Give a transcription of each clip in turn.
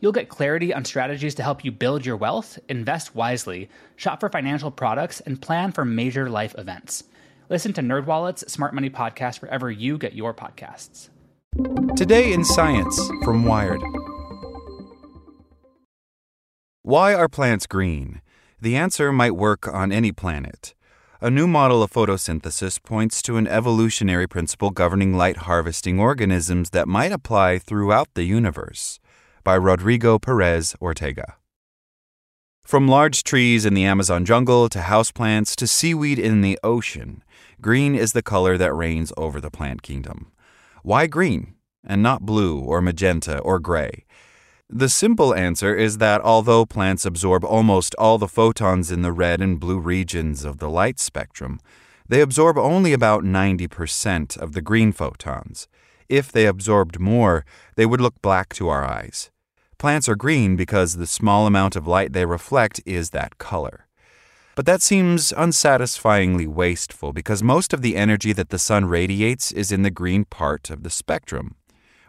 You'll get clarity on strategies to help you build your wealth, invest wisely, shop for financial products, and plan for major life events. Listen to NerdWallet's Smart Money Podcast wherever you get your podcasts. Today in Science from Wired. Why are plants green? The answer might work on any planet. A new model of photosynthesis points to an evolutionary principle governing light harvesting organisms that might apply throughout the universe. By Rodrigo Perez Ortega. From large trees in the Amazon jungle to houseplants to seaweed in the ocean, green is the color that reigns over the plant kingdom. Why green and not blue or magenta or gray? The simple answer is that although plants absorb almost all the photons in the red and blue regions of the light spectrum, they absorb only about 90% of the green photons. If they absorbed more, they would look black to our eyes. Plants are green because the small amount of light they reflect is that color. But that seems unsatisfyingly wasteful because most of the energy that the sun radiates is in the green part of the spectrum.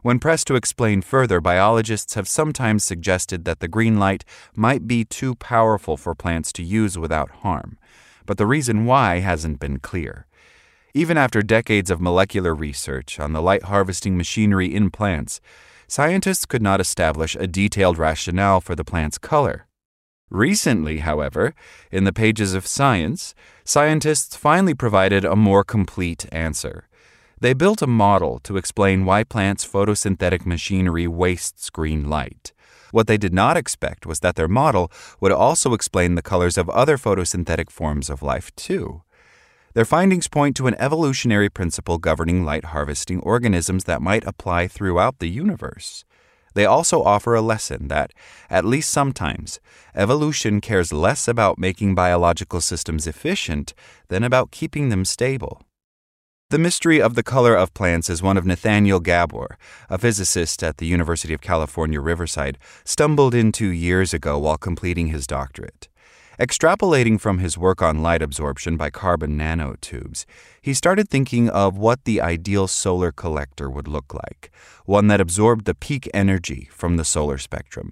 When pressed to explain further, biologists have sometimes suggested that the green light might be too powerful for plants to use without harm, but the reason why hasn't been clear. Even after decades of molecular research on the light harvesting machinery in plants, scientists could not establish a detailed rationale for the plant's color. Recently, however, in the pages of Science, scientists finally provided a more complete answer. They built a model to explain why plants' photosynthetic machinery wastes green light. What they did not expect was that their model would also explain the colors of other photosynthetic forms of life, too. Their findings point to an evolutionary principle governing light harvesting organisms that might apply throughout the universe. They also offer a lesson that, at least sometimes, evolution cares less about making biological systems efficient than about keeping them stable. The mystery of the color of plants is one of Nathaniel Gabor, a physicist at the University of California, Riverside, stumbled into years ago while completing his doctorate. Extrapolating from his work on light absorption by carbon nanotubes, he started thinking of what the ideal solar collector would look like one that absorbed the peak energy from the solar spectrum.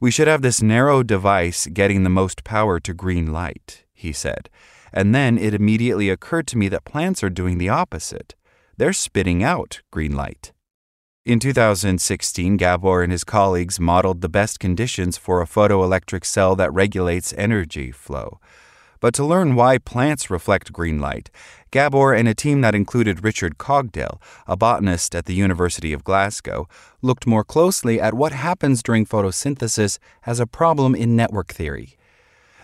We should have this narrow device getting the most power to green light, he said. And then it immediately occurred to me that plants are doing the opposite. They're spitting out green light. In 2016, Gabor and his colleagues modeled the best conditions for a photoelectric cell that regulates energy flow. But to learn why plants reflect green light, Gabor and a team that included Richard Cogdell, a botanist at the University of Glasgow, looked more closely at what happens during photosynthesis as a problem in network theory.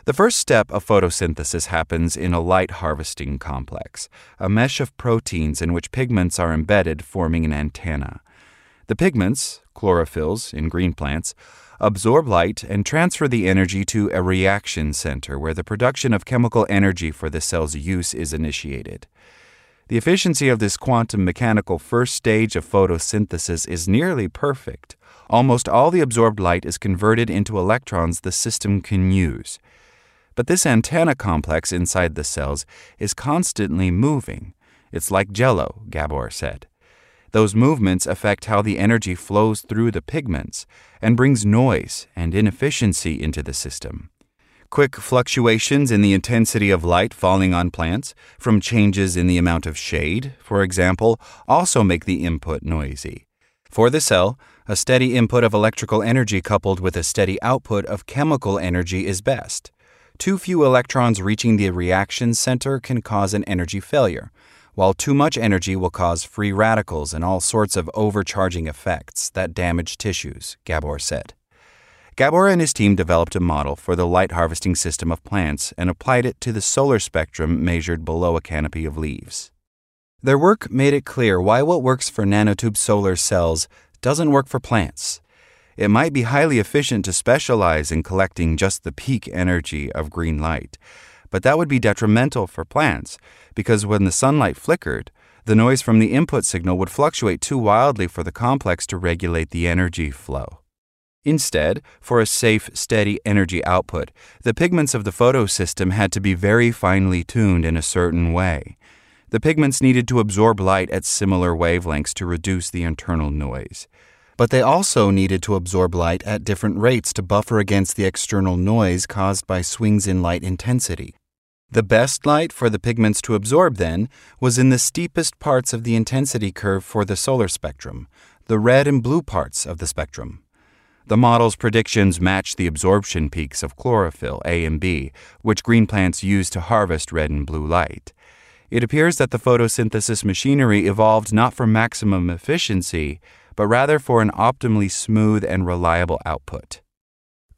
The first step of photosynthesis happens in a light harvesting complex, a mesh of proteins in which pigments are embedded, forming an antenna. The pigments, chlorophylls in green plants, absorb light and transfer the energy to a reaction center where the production of chemical energy for the cell's use is initiated. The efficiency of this quantum mechanical first stage of photosynthesis is nearly perfect. Almost all the absorbed light is converted into electrons the system can use. But this antenna complex inside the cells is constantly moving. It's like jello, Gabor said. Those movements affect how the energy flows through the pigments and brings noise and inefficiency into the system. Quick fluctuations in the intensity of light falling on plants, from changes in the amount of shade, for example, also make the input noisy. For the cell, a steady input of electrical energy coupled with a steady output of chemical energy is best. Too few electrons reaching the reaction center can cause an energy failure, while too much energy will cause free radicals and all sorts of overcharging effects that damage tissues, Gabor said. Gabor and his team developed a model for the light harvesting system of plants and applied it to the solar spectrum measured below a canopy of leaves. Their work made it clear why what works for nanotube solar cells doesn't work for plants. It might be highly efficient to specialize in collecting just the peak energy of green light, but that would be detrimental for plants because when the sunlight flickered, the noise from the input signal would fluctuate too wildly for the complex to regulate the energy flow. Instead, for a safe, steady energy output, the pigments of the photosystem had to be very finely tuned in a certain way. The pigments needed to absorb light at similar wavelengths to reduce the internal noise. But they also needed to absorb light at different rates to buffer against the external noise caused by swings in light intensity. The best light for the pigments to absorb, then, was in the steepest parts of the intensity curve for the solar spectrum, the red and blue parts of the spectrum. The model's predictions match the absorption peaks of chlorophyll A and B, which green plants use to harvest red and blue light. It appears that the photosynthesis machinery evolved not for maximum efficiency, but rather for an optimally smooth and reliable output.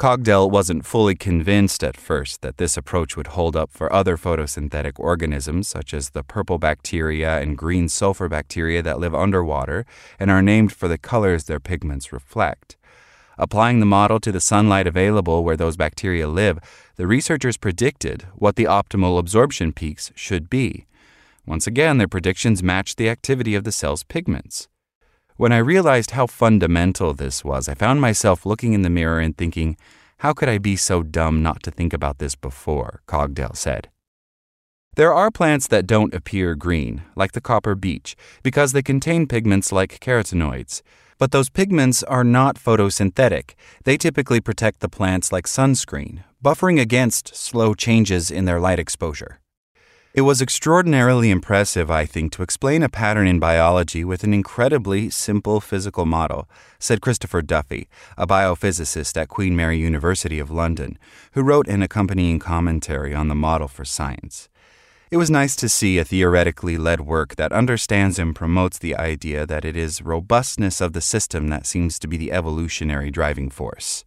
Cogdell wasn't fully convinced at first that this approach would hold up for other photosynthetic organisms, such as the purple bacteria and green sulfur bacteria that live underwater and are named for the colors their pigments reflect. Applying the model to the sunlight available where those bacteria live, the researchers predicted what the optimal absorption peaks should be. Once again, their predictions matched the activity of the cell's pigments. When I realized how fundamental this was, I found myself looking in the mirror and thinking, how could I be so dumb not to think about this before? Cogdell said. There are plants that don't appear green, like the copper beech, because they contain pigments like carotenoids. But those pigments are not photosynthetic. They typically protect the plants like sunscreen, buffering against slow changes in their light exposure. It was extraordinarily impressive, I think, to explain a pattern in biology with an incredibly simple physical model, said Christopher Duffy, a biophysicist at Queen Mary University of London, who wrote an accompanying commentary on the model for science. It was nice to see a theoretically led work that understands and promotes the idea that it is robustness of the system that seems to be the evolutionary driving force.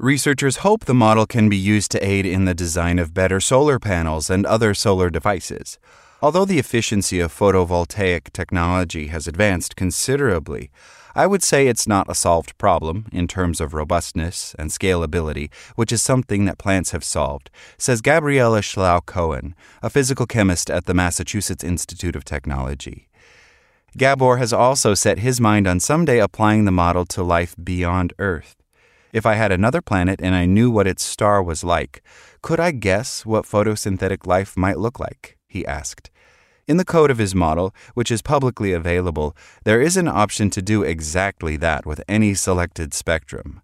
Researchers hope the model can be used to aid in the design of better solar panels and other solar devices. Although the efficiency of photovoltaic technology has advanced considerably, I would say it's not a solved problem in terms of robustness and scalability, which is something that plants have solved, says Gabriela Schlau-Cohen, a physical chemist at the Massachusetts Institute of Technology. Gabor has also set his mind on someday applying the model to life beyond Earth. If I had another planet and I knew what its star was like, could I guess what photosynthetic life might look like? he asked. In the code of his model, which is publicly available, there is an option to do exactly that with any selected spectrum.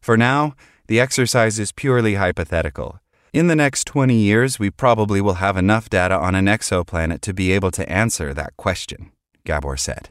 For now, the exercise is purely hypothetical. In the next 20 years, we probably will have enough data on an exoplanet to be able to answer that question, Gabor said.